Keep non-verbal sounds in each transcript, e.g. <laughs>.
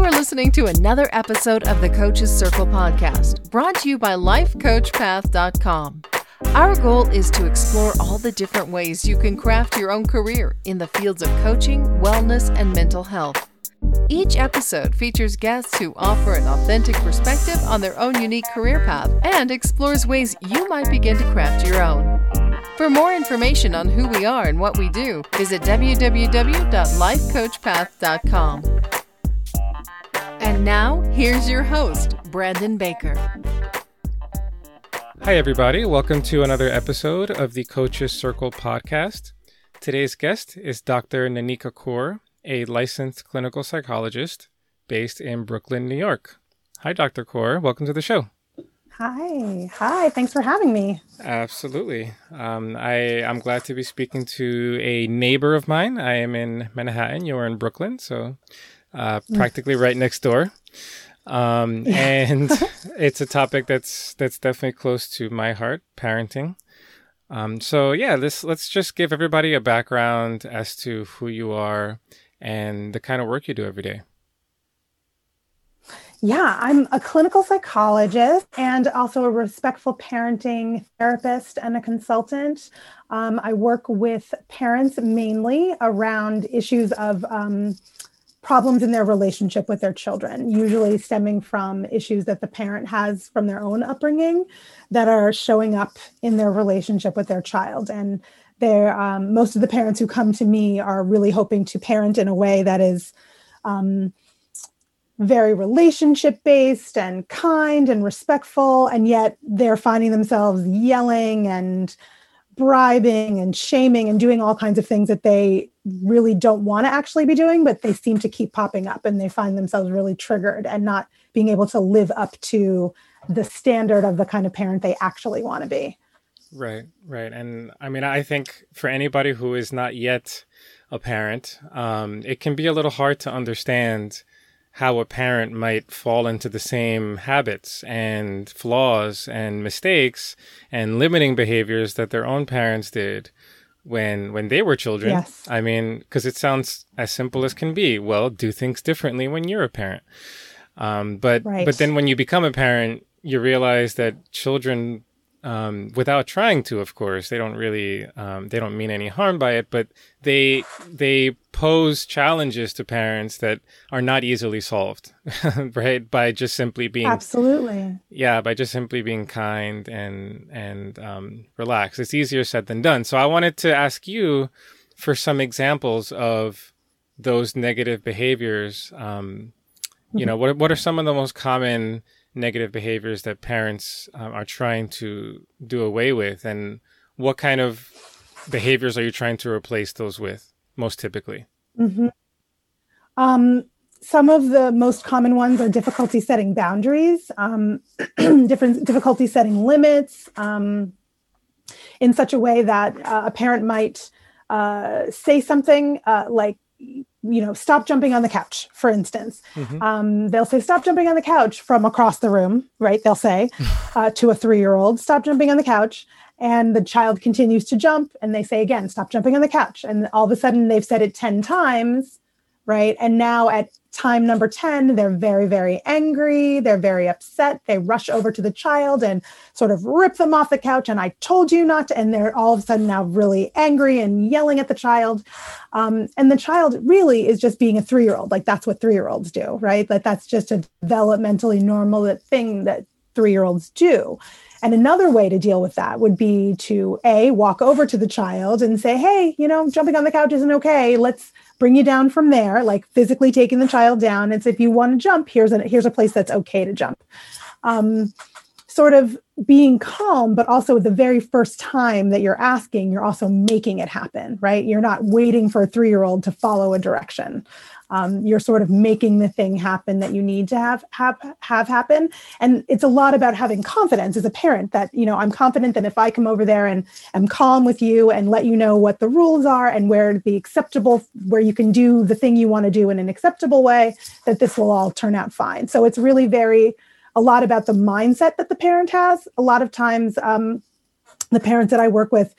You are listening to another episode of the Coach's Circle podcast, brought to you by LifeCoachPath.com. Our goal is to explore all the different ways you can craft your own career in the fields of coaching, wellness, and mental health. Each episode features guests who offer an authentic perspective on their own unique career path and explores ways you might begin to craft your own. For more information on who we are and what we do, visit www.lifecoachpath.com. And now, here's your host, Brandon Baker. Hi, everybody. Welcome to another episode of the Coaches Circle podcast. Today's guest is Dr. Nanika Coor, a licensed clinical psychologist based in Brooklyn, New York. Hi, Dr. Coor. Welcome to the show. Hi. Hi. Thanks for having me. Absolutely. Um, I, I'm glad to be speaking to a neighbor of mine. I am in Manhattan. You're in Brooklyn. So uh, mm. practically right next door. Um, and <laughs> it's a topic that's that's definitely close to my heart, parenting. Um, so yeah, this let's just give everybody a background as to who you are and the kind of work you do every day. Yeah, I'm a clinical psychologist and also a respectful parenting therapist and a consultant. Um, I work with parents mainly around issues of um, problems in their relationship with their children, usually stemming from issues that the parent has from their own upbringing that are showing up in their relationship with their child. And they're, um, most of the parents who come to me are really hoping to parent in a way that is um, very relationship based and kind and respectful and yet they're finding themselves yelling and bribing and shaming and doing all kinds of things that they really don't want to actually be doing but they seem to keep popping up and they find themselves really triggered and not being able to live up to the standard of the kind of parent they actually want to be. Right right and i mean i think for anybody who is not yet a parent um, it can be a little hard to understand how a parent might fall into the same habits and flaws and mistakes and limiting behaviors that their own parents did when when they were children. Yes. I mean, because it sounds as simple as can be. Well, do things differently when you're a parent. Um, but right. but then when you become a parent, you realize that children um, without trying to, of course. They don't really, um, they don't mean any harm by it, but they they pose challenges to parents that are not easily solved, <laughs> right? By just simply being absolutely, yeah, by just simply being kind and and um, relaxed. It's easier said than done. So I wanted to ask you for some examples of those negative behaviors. Um, you know, what what are some of the most common negative behaviors that parents um, are trying to do away with and what kind of behaviors are you trying to replace those with most typically mm-hmm. um, some of the most common ones are difficulty setting boundaries um, <clears throat> different difficulty setting limits um, in such a way that uh, a parent might uh, say something uh, like you know, stop jumping on the couch, for instance. Mm-hmm. Um, they'll say, stop jumping on the couch from across the room, right? They'll say <laughs> uh, to a three year old, stop jumping on the couch. And the child continues to jump, and they say again, stop jumping on the couch. And all of a sudden, they've said it 10 times right? And now at time number 10, they're very, very angry. They're very upset. They rush over to the child and sort of rip them off the couch. And I told you not to. And they're all of a sudden now really angry and yelling at the child. Um, and the child really is just being a three year old. Like that's what three year olds do, right? That that's just a developmentally normal thing that three year olds do. And another way to deal with that would be to A, walk over to the child and say, hey, you know, jumping on the couch isn't okay. Let's bring you down from there, like physically taking the child down. Say, if you want to jump, here's a here's a place that's okay to jump. Um, sort of being calm, but also the very first time that you're asking, you're also making it happen, right? You're not waiting for a three year old to follow a direction um, you're sort of making the thing happen that you need to have have have happen. And it's a lot about having confidence as a parent that you know i'm confident that if i come over there and am calm with you and let you know what the rules are and where the acceptable where you can do the thing you want to do in an acceptable way that this will all turn out fine. So it's really very a lot about the mindset that the parent has. A lot of times um, the parents that i work with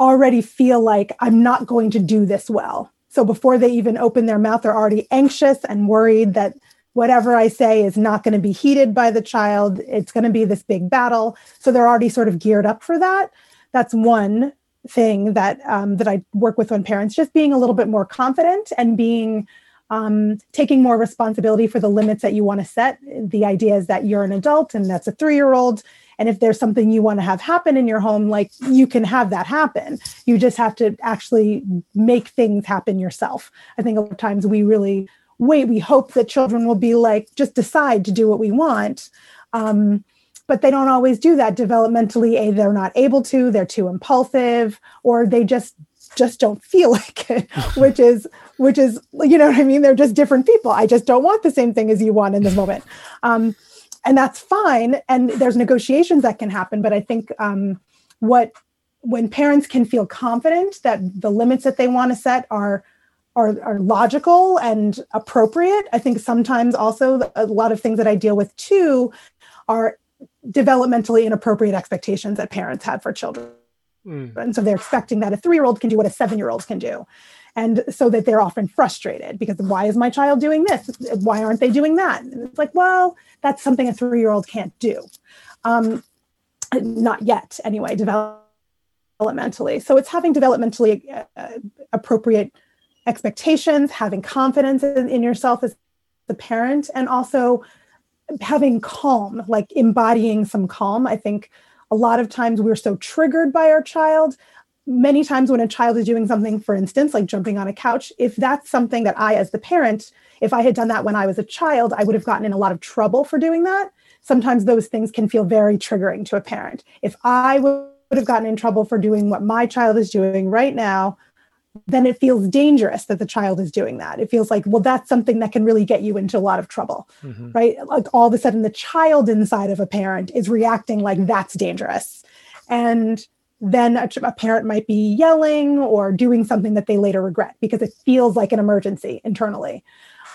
already feel like i'm not going to do this well so before they even open their mouth, they're already anxious and worried that whatever I say is not going to be heeded by the child. It's going to be this big battle. So they're already sort of geared up for that. That's one thing that um, that I work with when parents just being a little bit more confident and being um, taking more responsibility for the limits that you want to set. The idea is that you're an adult and that's a three year old. And if there's something you want to have happen in your home, like you can have that happen. You just have to actually make things happen yourself. I think a lot of times we really wait, we hope that children will be like, just decide to do what we want. Um, but they don't always do that developmentally. A, they're not able to, they're too impulsive, or they just just don't feel <laughs> like it, <laughs> which is which is you know what I mean. They're just different people. I just don't want the same thing as you want in this moment, um, and that's fine. And there's negotiations that can happen. But I think um, what when parents can feel confident that the limits that they want to set are are, are logical and appropriate. I think sometimes also a lot of things that I deal with too are developmentally inappropriate expectations that parents have for children. Mm. And so they're expecting that a three year old can do what a seven year old can do. And so that they're often frustrated because why is my child doing this? Why aren't they doing that? And it's like, well, that's something a three year old can't do. Um, not yet, anyway, developmentally. So it's having developmentally uh, appropriate expectations, having confidence in, in yourself as the parent, and also having calm, like embodying some calm. I think a lot of times we're so triggered by our child. Many times when a child is doing something, for instance, like jumping on a couch, if that's something that I, as the parent, if I had done that when I was a child, I would have gotten in a lot of trouble for doing that. Sometimes those things can feel very triggering to a parent. If I would have gotten in trouble for doing what my child is doing right now, then it feels dangerous that the child is doing that. It feels like, well, that's something that can really get you into a lot of trouble, mm-hmm. right? Like all of a sudden, the child inside of a parent is reacting like that's dangerous. And then a, a, parent might be yelling or doing something that they later regret because it feels like an emergency internally.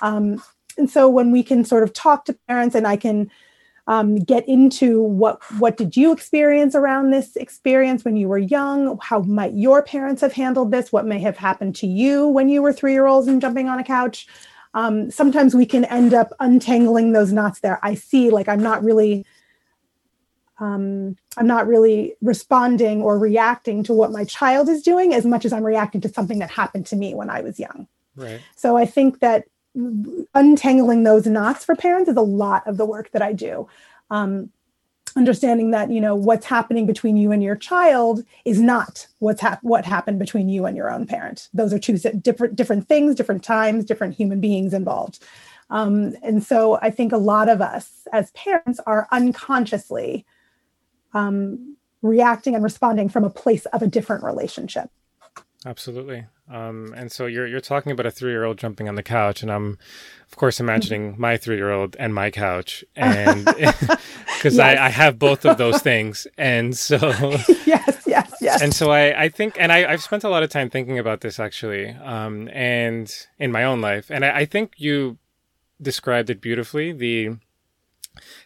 Um, and so when we can sort of talk to parents and I can um, get into what what did you experience around this experience when you were young? How might your parents have handled this? What may have happened to you when you were three year olds and jumping on a couch? Um, sometimes we can end up untangling those knots there. I see like i'm not really um, i'm not really responding or reacting to what my child is doing as much as i'm reacting to something that happened to me when i was young right so i think that untangling those knots for parents is a lot of the work that I do. Um, understanding that you know what's happening between you and your child is not what's hap- what happened between you and your own parent. Those are two different different things, different times, different human beings involved. Um, and so I think a lot of us as parents are unconsciously um, reacting and responding from a place of a different relationship. Absolutely. Um, and so you're you're talking about a three year old jumping on the couch, and I'm, of course, imagining my three year old and my couch, <laughs> and <laughs> because yes. I, I have both of those <laughs> things, and so yes, yes, yes. And so I I think, and I I've spent a lot of time thinking about this actually, um, and in my own life, and I, I think you described it beautifully the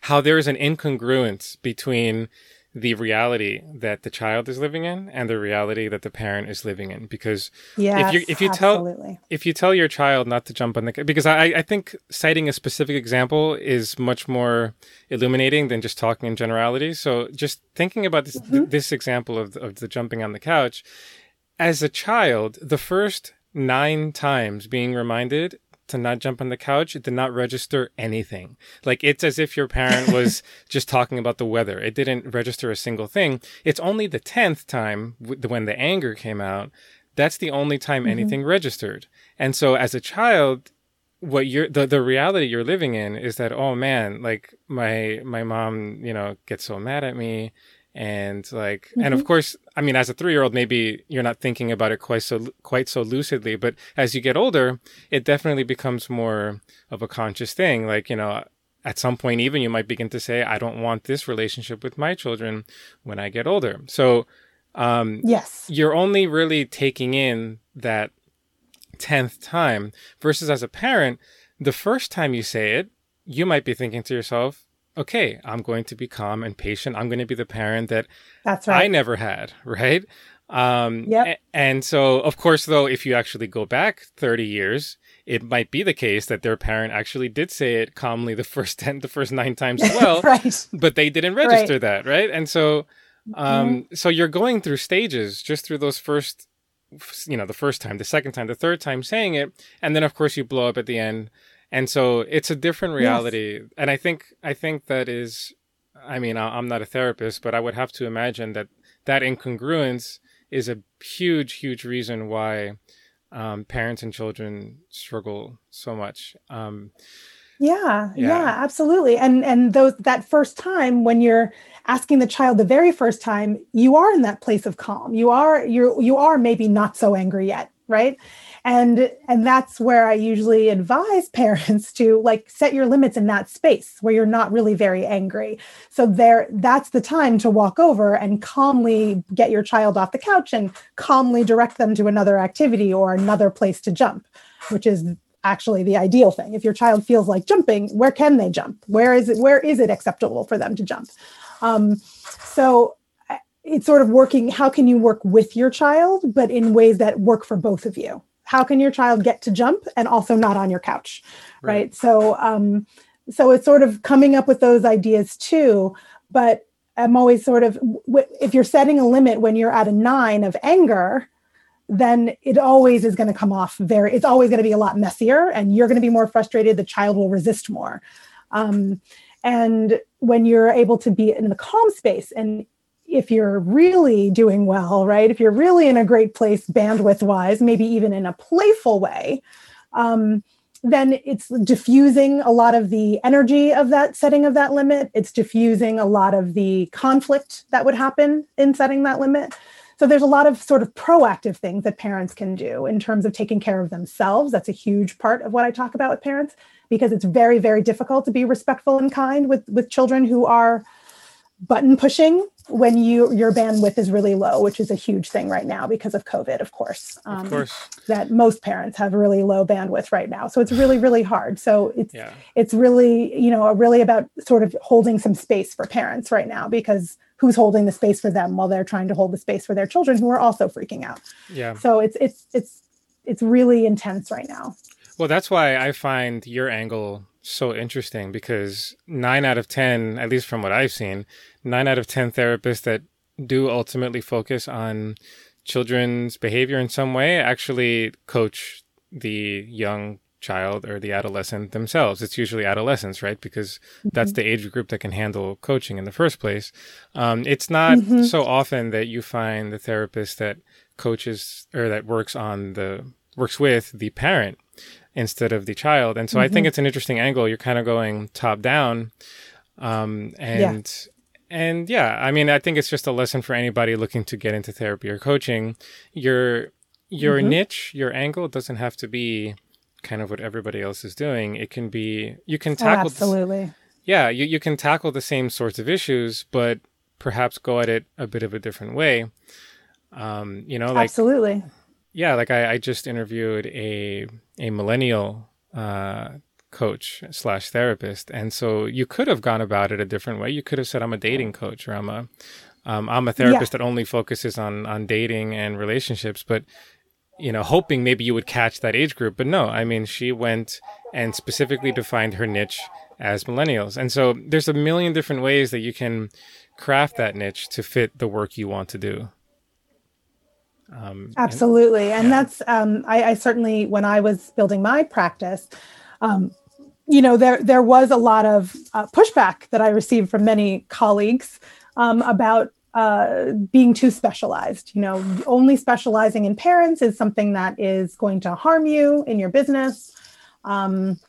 how there is an incongruence between the reality that the child is living in and the reality that the parent is living in because yes, if you if you absolutely. tell if you tell your child not to jump on the because I, I think citing a specific example is much more illuminating than just talking in generalities so just thinking about this mm-hmm. th- this example of, of the jumping on the couch as a child the first nine times being reminded to not jump on the couch, it did not register anything. Like it's as if your parent was <laughs> just talking about the weather. It didn't register a single thing. It's only the 10th time when the anger came out. That's the only time mm-hmm. anything registered. And so as a child, what you're the, the reality you're living in is that oh man like my my mom you know gets so mad at me and like mm-hmm. and of mm-hmm. course i mean as a 3 year old maybe you're not thinking about it quite so quite so lucidly but as you get older it definitely becomes more of a conscious thing like you know at some point even you might begin to say i don't want this relationship with my children when i get older so um yes you're only really taking in that 10th time versus as a parent the first time you say it you might be thinking to yourself okay, I'm going to be calm and patient. I'm going to be the parent that that's right. I never had, <laughs> right? Um, yep. and so, of course, though, if you actually go back 30 years, it might be the case that their parent actually did say it calmly the <laughs> first 10 the first 9 times as <laughs> well right. but they didn't register right. that right and so um mm-hmm. so you're going through stages just through those first you know the first time the second time the third time saying it and then of course you blow up at the end and so it's a different reality yes. and i think i think that is i mean i'm not a therapist but i would have to imagine that that incongruence is a huge huge reason why um, parents and children struggle so much. Um, yeah, yeah, yeah, absolutely. And and those that first time when you're asking the child the very first time, you are in that place of calm. You are you you are maybe not so angry yet, right? And and that's where i usually advise <laughs> parents to like set your limits in that space where you're not really very angry. So there that's the time to walk over and calmly get your child off the couch and calmly direct them to another activity or another place to jump which is actually the ideal thing. If your child feels like jumping where can they jump? Where is it where is it acceptable for them to jump? Um, so uh, it's sort of working how can you work with your child but in ways that work for both of you how can your child get to jump and also not on your couch right, right? so um so it's sort of coming up with those ideas too but i'm always sort of if you're setting a limit when you're at a nine of anger then it always is going to come off very it's always going to be a lot messier and you're going to be more frustrated the child will resist more um, and when you're able to be in the calm space and if you're really doing well, right? If you're really in a great place bandwidth wise, maybe even in a playful way, um, then it's diffusing a lot of the energy of that setting of that limit. It's diffusing a lot of the conflict that would happen in setting that limit. So there's a lot of sort of proactive things that parents can do in terms of taking care of themselves. That's a huge part of what I talk about with parents because it's very, very difficult to be respectful and kind with with children who are button pushing when you your bandwidth is really low, which is a huge thing right now because of COVID, of course. Um, of course. That most parents have really low bandwidth right now, so it's really really hard. So it's yeah. it's really you know really about sort of holding some space for parents right now because who's holding the space for them while they're trying to hold the space for their children who are also freaking out. Yeah. So it's it's it's it's really intense right now. Well, that's why I find your angle so interesting because nine out of 10, at least from what I've seen, nine out of 10 therapists that do ultimately focus on children's behavior in some way actually coach the young child or the adolescent themselves. It's usually adolescents, right? Because mm-hmm. that's the age group that can handle coaching in the first place. Um, it's not mm-hmm. so often that you find the therapist that coaches or that works on the works with the parent instead of the child. And so mm-hmm. I think mm-hmm. it's an interesting angle. You're kind of going top down. Um, and, yeah. and yeah, I mean, I think it's just a lesson for anybody looking to get into therapy or coaching. Your, your mm-hmm. niche, your angle doesn't have to be kind of what everybody else is doing. It can be, you can oh, tackle, oh, absolutely. Yeah, you, you can tackle the same sorts of issues, but perhaps go at it a bit of a different way. Um, you know, like, absolutely yeah, like I, I just interviewed a a millennial uh, coach slash therapist, and so you could have gone about it a different way. You could have said, "I'm a dating coach," or "I'm a um, I'm a therapist yeah. that only focuses on on dating and relationships," but you know, hoping maybe you would catch that age group. But no, I mean, she went and specifically defined her niche as millennials, and so there's a million different ways that you can craft that niche to fit the work you want to do. Um, Absolutely. And, and yeah. that's, um, I, I, certainly, when I was building my practice, um, you know, there, there was a lot of uh, pushback that I received from many colleagues um, about uh, being too specialized. You know, only specializing in parents is something that is going to harm you in your business. Um,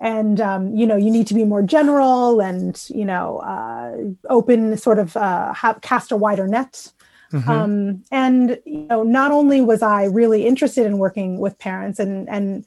and um, you know you need to be more general and you know uh, open sort of uh, have, cast a wider net Mm-hmm. Um, and you know, not only was I really interested in working with parents, and and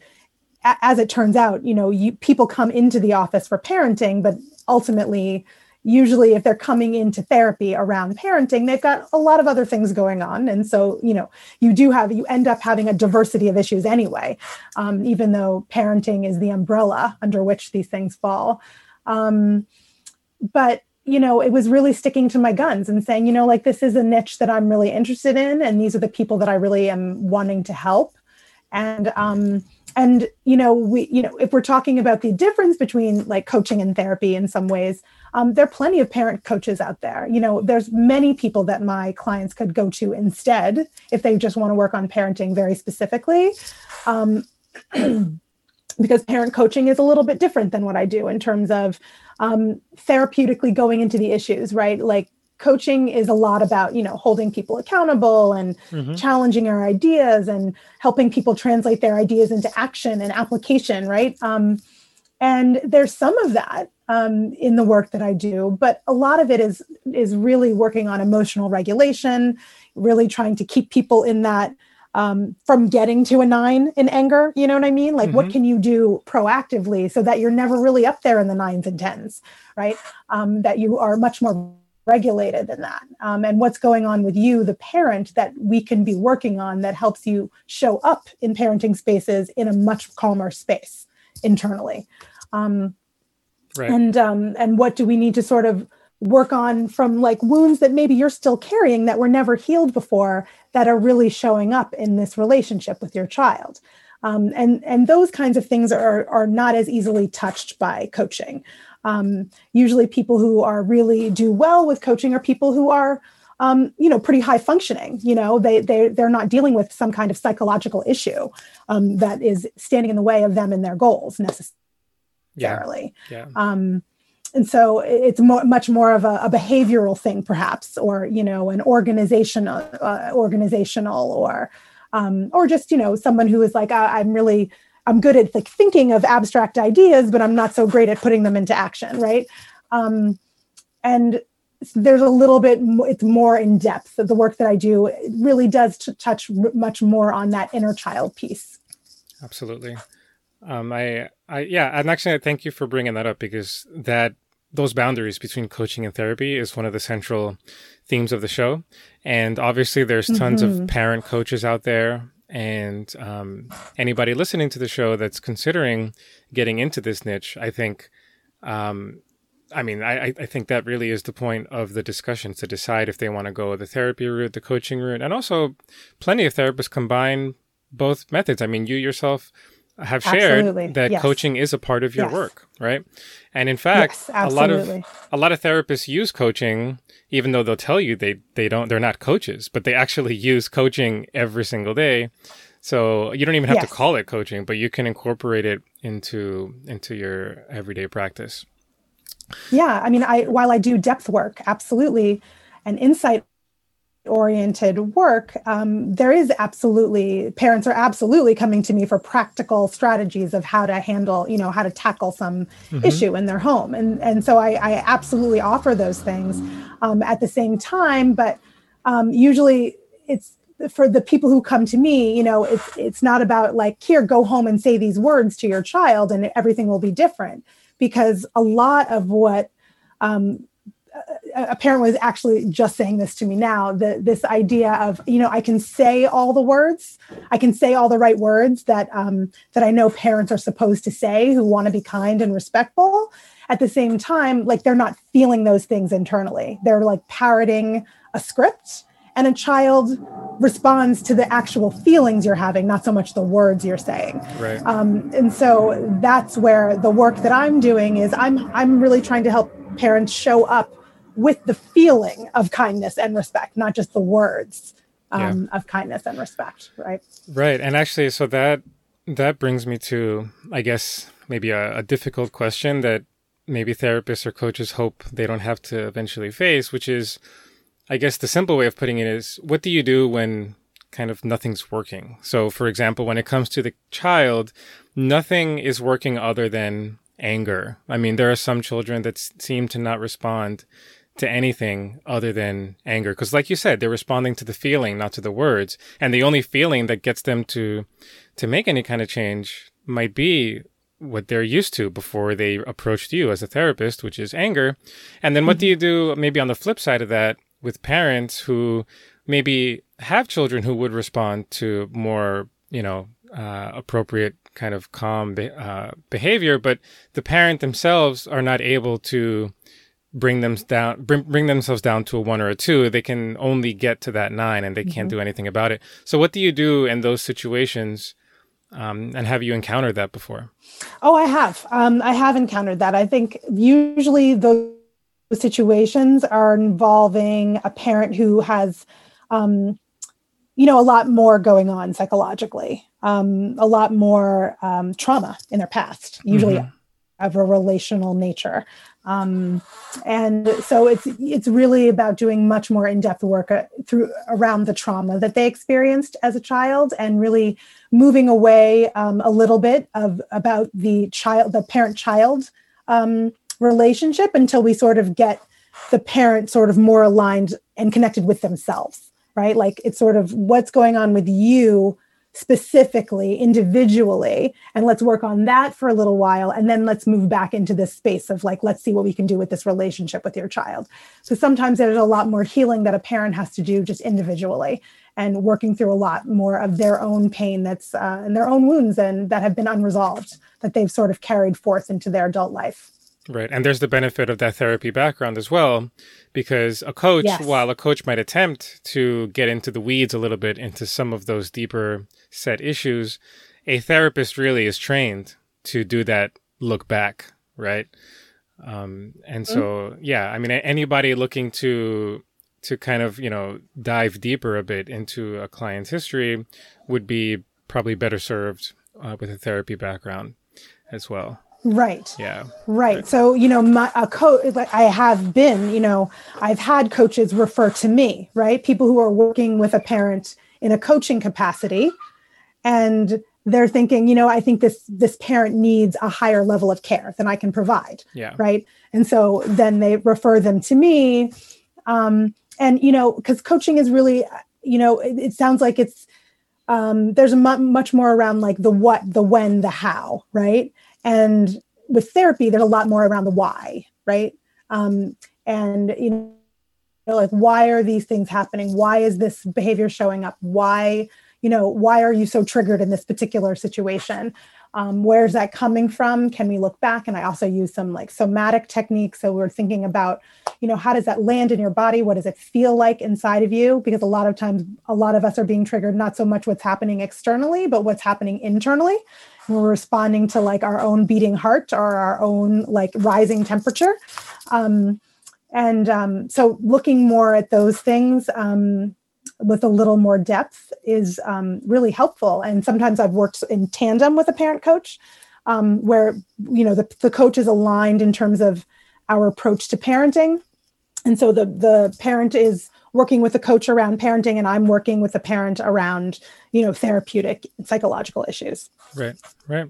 a- as it turns out, you know, you, people come into the office for parenting, but ultimately, usually, if they're coming into therapy around parenting, they've got a lot of other things going on, and so you know, you do have you end up having a diversity of issues anyway, um, even though parenting is the umbrella under which these things fall. Um, but you know, it was really sticking to my guns and saying, you know, like this is a niche that I'm really interested in, and these are the people that I really am wanting to help. And um, and you know we you know if we're talking about the difference between like coaching and therapy in some ways um, there are plenty of parent coaches out there you know there's many people that my clients could go to instead if they just want to work on parenting very specifically um, <clears throat> because parent coaching is a little bit different than what i do in terms of um, therapeutically going into the issues right like coaching is a lot about you know holding people accountable and mm-hmm. challenging our ideas and helping people translate their ideas into action and application right um, and there's some of that um, in the work that i do but a lot of it is is really working on emotional regulation really trying to keep people in that um, from getting to a nine in anger you know what i mean like mm-hmm. what can you do proactively so that you're never really up there in the nines and tens right um, that you are much more regulated than that um, and what's going on with you the parent that we can be working on that helps you show up in parenting spaces in a much calmer space internally um, right. and um, and what do we need to sort of work on from like wounds that maybe you're still carrying that were never healed before that are really showing up in this relationship with your child um, and and those kinds of things are are not as easily touched by coaching um, usually, people who are really do well with coaching are people who are, um, you know, pretty high functioning. You know, they they they're not dealing with some kind of psychological issue um, that is standing in the way of them and their goals necessarily. Yeah. yeah. Um, and so it's more, much more of a, a, behavioral thing, perhaps, or you know, an organizational, uh, organizational, or um, or just you know, someone who is like, I'm really I'm good at like thinking of abstract ideas, but I'm not so great at putting them into action, right? Um, and there's a little bit it's more in depth. The work that i do really does t- touch r- much more on that inner child piece. Absolutely. Um, I, I, yeah, and actually, I thank you for bringing that up because that those boundaries between coaching and therapy is one of the central themes of the show. And obviously, there's tons mm-hmm. of parent coaches out there and um, anybody listening to the show that's considering getting into this niche, I think, um, I mean, I, I think that really is the point of the discussion to decide if they want to go the therapy route, the coaching route, and also plenty of therapists combine both methods. I mean, you yourself have shared absolutely. that yes. coaching is a part of your yes. work, right? And in fact, yes, a lot of a lot of therapists use coaching even though they'll tell you they they don't they're not coaches, but they actually use coaching every single day. So you don't even have to call it coaching, but you can incorporate it into into your everyday practice. Yeah, I mean, I while I do depth work, absolutely, and insight oriented work, um, there is absolutely parents are absolutely coming to me for practical strategies of how to handle, you know, how to tackle some mm-hmm. issue in their home, and and so I, I absolutely offer those things um, at the same time, but um, usually it's for the people who come to me you know it's it's not about like here go home and say these words to your child and everything will be different. Because a lot of what um, a parent was actually just saying this to me now the, this idea of you know i can say all the words i can say all the right words that um, that i know parents are supposed to say who want to be kind and respectful. At the same time like they're not feeling those things internally. They're like parroting a script and a child responds to the actual feelings you're having not so much the words you're saying. Right. Um, and so that's where the work that i'm doing is i'm i'm really trying to help parents show up with the feeling of kindness and respect, not just the words um, yeah. of kindness and respect, right? Right, and actually, so that that brings me to, I guess, maybe a, a difficult question that maybe therapists or coaches hope they don't have to eventually face, which is, I guess, the simple way of putting it is, what do you do when kind of nothing's working? So, for example, when it comes to the child, nothing is working other than anger. I mean, there are some children that seem to not respond to anything other than anger. Because, like you said, they're responding to the feeling, not to the words. And the only feeling that gets them to to make any kind of change might be what they're used to before they approached you as a therapist, which is anger. And then what do you do maybe on the flip side of that with parents who maybe have children who would respond to more, you know, uh, appropriate kind of calm be- uh, behavior, but the parent themselves are not able to bring them down bring, bring themselves down to a one or a two they can only get to that nine and they can't mm-hmm. do anything about it so what do you do in those situations Um, and have you encountered that before? Oh, I have. Um, I have encountered that. I think usually those situations are involving a parent who has, um, you know, a lot more going on psychologically, um, a lot more um, trauma in their past, usually mm-hmm. of a relational nature. Um, and so it's it's really about doing much more in-depth work uh, through around the trauma that they experienced as a child and really moving away um, a little bit of about the child the parent child um, relationship until we sort of get the parent sort of more aligned and connected with themselves right? Like it's sort of what's going on with you specifically, individually, and let's work on that for a little while. And then let's move back into this space of like, let's see what we can do with this relationship with your child. So sometimes there's a lot more healing that a parent has to do just individually and working through a lot more of their own pain that's uh, and their own wounds and that have been unresolved that they've sort of carried forth into their adult life. Right. And there's the benefit of that therapy background as well, because a coach, yes. while a coach might attempt to get into the weeds a little bit into some of those deeper set issues, a therapist really is trained to do that look back, right? Um, and so, mm-hmm. yeah, I mean, anybody looking to to kind of you know dive deeper a bit into a client's history would be probably better served uh, with a therapy background as well. Right. Yeah. Right. right. So, you know, my a coach, like I have been, you know, I've had coaches refer to me, right? People who are working with a parent in a coaching capacity and they're thinking, you know, I think this this parent needs a higher level of care than I can provide. Yeah. Right. And so then they refer them to me. Um, and you know, because coaching is really, you know, it, it sounds like it's um, there's mu- much more around like the what, the when, the how, right? And with therapy, there's a lot more around the why, right? Um, and you know, like why are these things happening? Why is this behavior showing up? Why, you know, why are you so triggered in this particular situation? Um, where's that coming from? Can we look back? And I also use some like somatic techniques. So we're thinking about, you know, how does that land in your body? What does it feel like inside of you? Because a lot of times, a lot of us are being triggered not so much what's happening externally, but what's happening internally we're responding to like our own beating heart or our own like rising temperature. Um, and um, so looking more at those things um, with a little more depth is um, really helpful. And sometimes i've worked in tandem with a parent coach um, where you know the, the coach is aligned in terms of our approach to parenting. And so the the parent is working with a coach around parenting and i'm working with a parent around you know therapeutic psychological issues. Right right.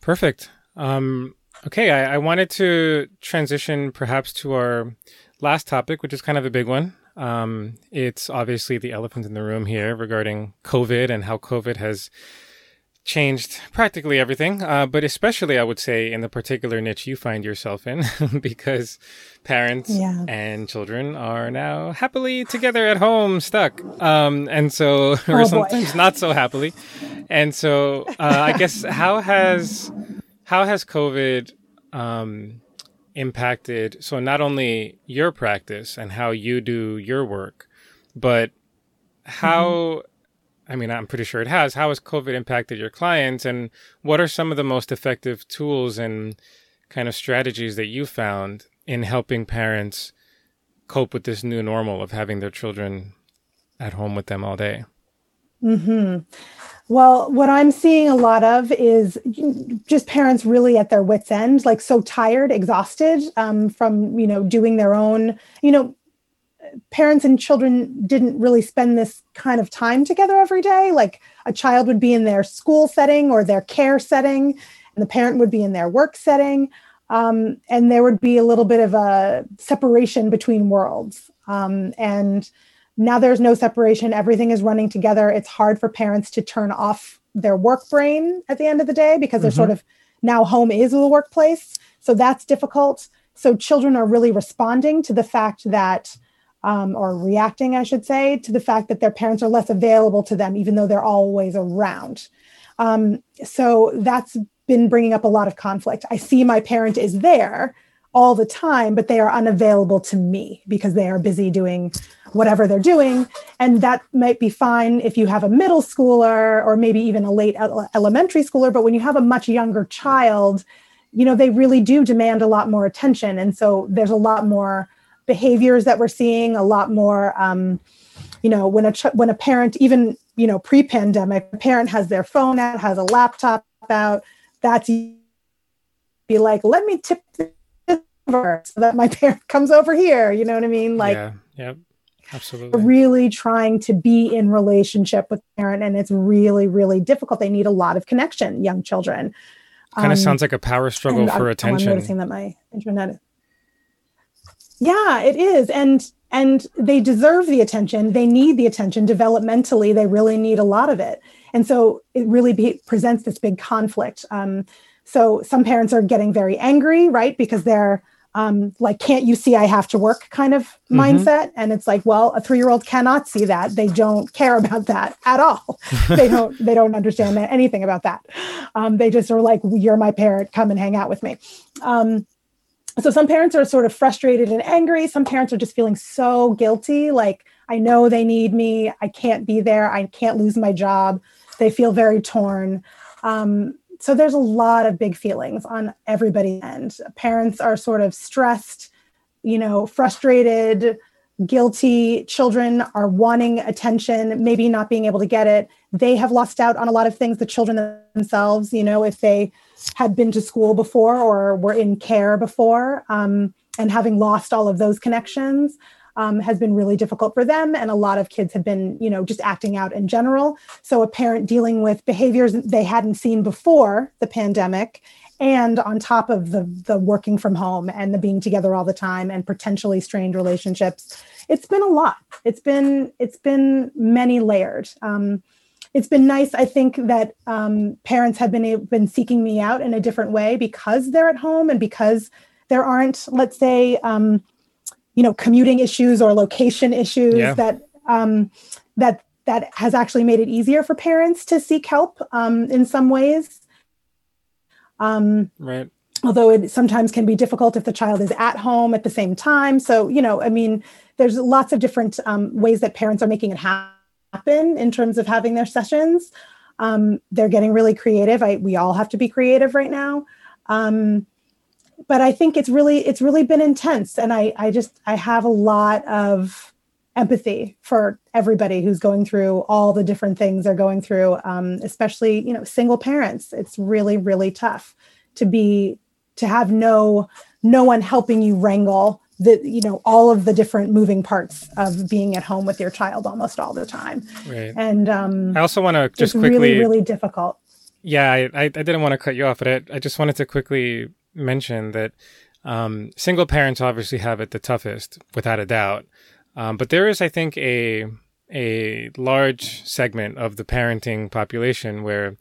Perfect. Um okay I, I wanted to transition perhaps to our last topic which is kind of a big one. Um it's obviously the elephant in the room here regarding covid and how covid has changed practically everything, uh, but especially I would say in the particular niche you find yourself in, <laughs> because parents yeah. and children are now happily together at home, stuck, um, and so <laughs> or oh, sometimes not so happily, and so uh, I guess <laughs> how has how has COVID um, impacted so not only your practice and how you do your work, but how mm-hmm I mean, I'm pretty sure it has. How has COVID impacted your clients, and what are some of the most effective tools and kind of strategies that you found in helping parents cope with this new normal of having their children at home with them all day? Hmm. Well, what I'm seeing a lot of is just parents really at their wits' end, like so tired, exhausted um, from you know doing their own, you know, parents and children didn't really spend this kind of time together every day. Like a child would be in their school setting or their care setting, and the parent would be in their work setting. Um, and there would be a little bit of a separation between worlds. Um, and now there's no separation, everything is running together. It's hard for parents to turn off their work brain at the end of the day because they're mm-hmm. sort of now home is the workplace. So that's difficult. So children are really responding to the fact that um, or reacting, I should say, to the fact that their parents are less available to them, even though they're always around. Um, so that's been bringing up a lot of conflict. I see my parent is there, all the time, but they are unavailable to me because they are busy doing whatever they're doing. And that might be fine if you have a middle schooler or maybe even a late elementary schooler. But when you have a much younger child, you know, they really do demand a lot more attention. And so there's a lot more behaviors that we're seeing, a lot more, um, you know, when a, ch- when a parent, even, you know, pre-pandemic, a parent has their phone out, has a laptop out, that's be like, let me tip over so that my <laughs> parent comes over here. You know what I mean? Like, yeah, yep, absolutely. Really trying to be in relationship with parent, and it's really, really difficult. They need a lot of connection, young children. Kind of um, sounds like a power struggle for I'm, attention. I'm noticing that my internet. Yeah, it is, and and they deserve the attention. They need the attention. Developmentally. They really need a lot of it, and so it really be, presents this big conflict. Um, so some parents are getting very angry, right, because they're um, like can't you see i have to work? kind of mm-hmm. mindset. And it's like well a three-year-old cannot see that. They don't care about that at all. <laughs> They don't they don't understand anything about that. Um, they just are like you're my parent. Come and hang out with me. Um, so some parents are sort of frustrated and angry some parents are just feeling so guilty like i know they need me i can't be there i can't lose my job they feel very torn um, so there's a lot of big feelings on everybody's end. Parents are sort of stressed, you know, frustrated, guilty. Children are wanting attention, maybe not being able to get it. They have lost out on a lot of things, the children themselves, you know, if they had been to school before or were in care before um, and having lost all of those connections um, has been really difficult for them. And a lot of kids have been, you know, just acting out in general. So a parent dealing with behaviors they hadn't seen before the pandemic and on top of the the working from home and the being together all the time and potentially strained relationships it's been a lot it's been it's been many layered um, it's been nice i think that um, parents have been been seeking me out in a different way because they're at home and because there aren't let's say um, you know commuting issues or location issues yeah. that um, that that has actually made it easier for parents to seek help um, in some ways. Um, right. Although it sometimes can be difficult if the child is at home at the same time. So you know, I mean, there's lots of different um, ways that parents are making it happen in terms of having their sessions. Um, they're getting really creative. I, we all have to be creative right now. Um, but I think it's really it's really been intense, and I I just I have a lot of empathy for everybody who's going through all the different things they're going through, um, especially you know single parents. It's really really tough to be to have no no one helping you wrangle the you know all of the different moving parts of being at home with your child almost all the time. Right. And um i also want to just quickly really really difficult. Yeah I, I didn't want to cut you off but I, I just wanted to quickly mention that um, single parents obviously have it the toughest, without a doubt. Um, but there is, I think, a a large segment of the parenting population where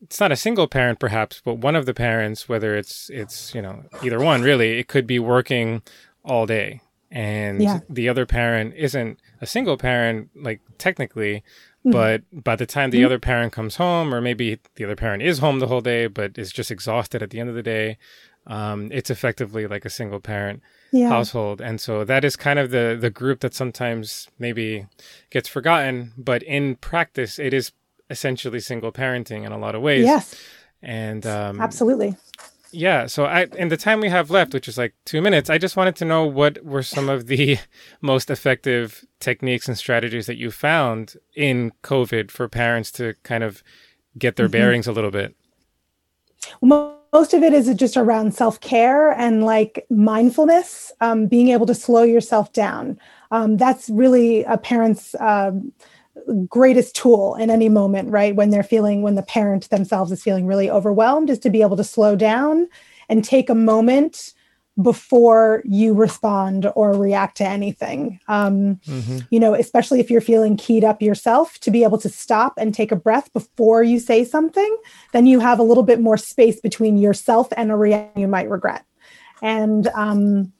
it's not a single parent, perhaps, but one of the parents, whether it's it's you know either one, really, it could be working all day, and yeah. the other parent isn't a single parent, like technically, Mm-hmm. But by the time the mm-hmm. other parent comes home, or maybe the other parent is home the whole day, but is just exhausted at the end of the day, um, it's effectively like a single parent yeah. household. And so that is kind of the, the group that sometimes maybe gets forgotten, but in practice, it is essentially single parenting in a lot of ways. Yes. And um, absolutely. Yeah. So I, in the time we have left, which is like two minutes, I just wanted to know what were some of the <laughs> most effective techniques and strategies that you found in COVID for parents to kind of get their mm-hmm. bearings a little bit. Well, most of it is just around self care and like mindfulness, um, being able to slow yourself down. Um, that's really a parent's um, greatest tool in any moment, right? When they're feeling, when the parent themselves is feeling really overwhelmed, is to be able to slow down and take a moment before you respond or react to anything. Um, mm-hmm. You know, especially if you're feeling keyed up yourself, to be able to stop and take a breath before you say something, then you have a little bit more space between yourself and a reaction you might regret. And, um,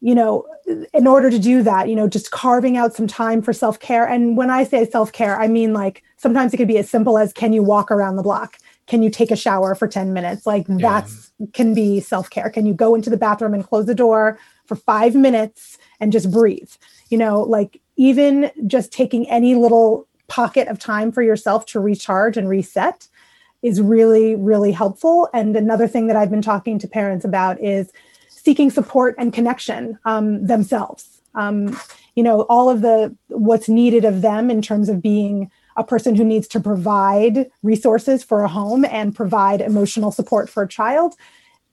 you know, in order to do that, you know, just carving out some time for self care. And when I say self care, I mean like sometimes it could be as simple as can you walk around the block? can you take a shower for 10 minutes like yeah. that's can be self-care can you go into the bathroom and close the door for 5 minutes and just breathe you know like even just taking any little pocket of time for yourself to recharge and reset is really really helpful and another thing that i've been talking to parents about is seeking support and connection um, themselves. Um, you know all of the what's needed of them in terms of being a person who needs to provide resources for a home and provide emotional support for a child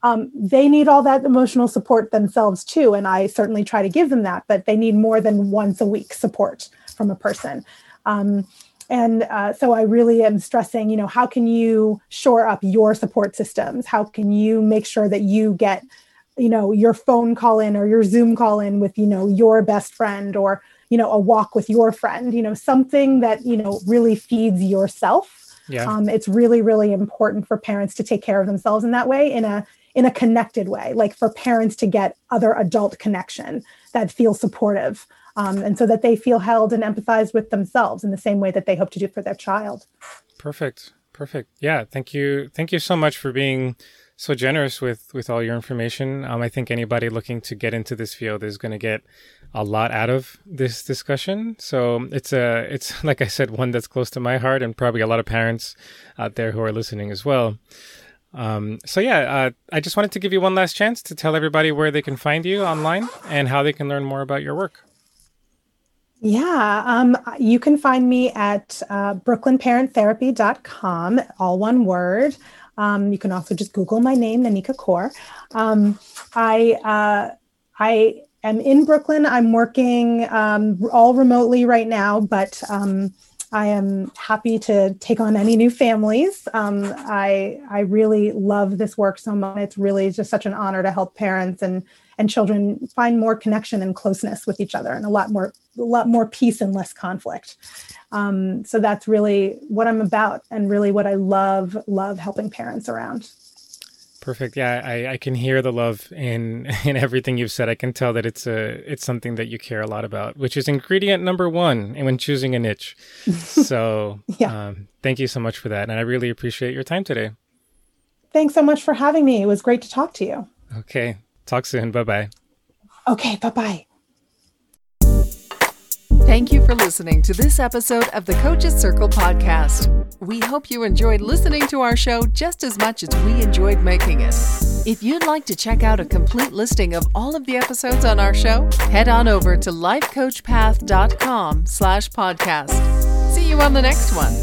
um, they need all that emotional support themselves too. And i certainly try to give them that but they need more than once a week support from a person. Um, and uh, so i really am stressing you know how can you shore up your support systems? How can you make sure that you get you know your phone call in or your zoom call in with you know your best friend or you know a walk with your friend you know something that you know really feeds yourself. Yeah. um, it's really really important for parents to take care of themselves in that way in a in a connected way like for parents to get other adult connection that feels supportive um, and so that they feel held and empathized with themselves in the same way that they hope to do for their child. Perfect. Perfect. Yeah thank you. Thank you so much for being so generous with with all your information. Um, I think anybody looking to get into this field is going to get a lot out of this discussion. So it's a it's <laughs> like I said, one that's close to my heart, and probably a lot of parents out there who are listening as well. Um, so yeah, uh, I just wanted to give you one last chance to tell everybody where they can find you online and how they can learn more about your work. Yeah, um, you can find me at uh, brooklynparenttherapy.com, all one word. Um, you can also just Google my name, Nanika Coor. Um, I uh, I am in Brooklyn. I'm working um, all remotely right now, but um, I am happy to take on any new families. Um, I I really love this work so much. It's really just such an honor to help parents and and children find more connection and closeness with each other and a lot more a lot more peace and less conflict. Um, so that's really what i'm about and really what i love love helping parents around. Perfect. Yeah I, I can hear the love in <laughs> in everything you've said. I can tell that it's a it's something that you care a lot about which is ingredient number one when choosing a niche. <laughs> So yeah. um, thank you so much for that and i really appreciate your time today. Thanks so much for having me. It was great to talk to you. Okay Talk soon. Bye bye. Okay, bye bye. Thank you for listening to this episode of the Coaches Circle podcast. We hope you enjoyed listening to our show just as much as we enjoyed making it. If you'd like to check out a complete listing of all of the episodes on our show, head on over to lifecoachpath.com slash podcast. See you on the next one.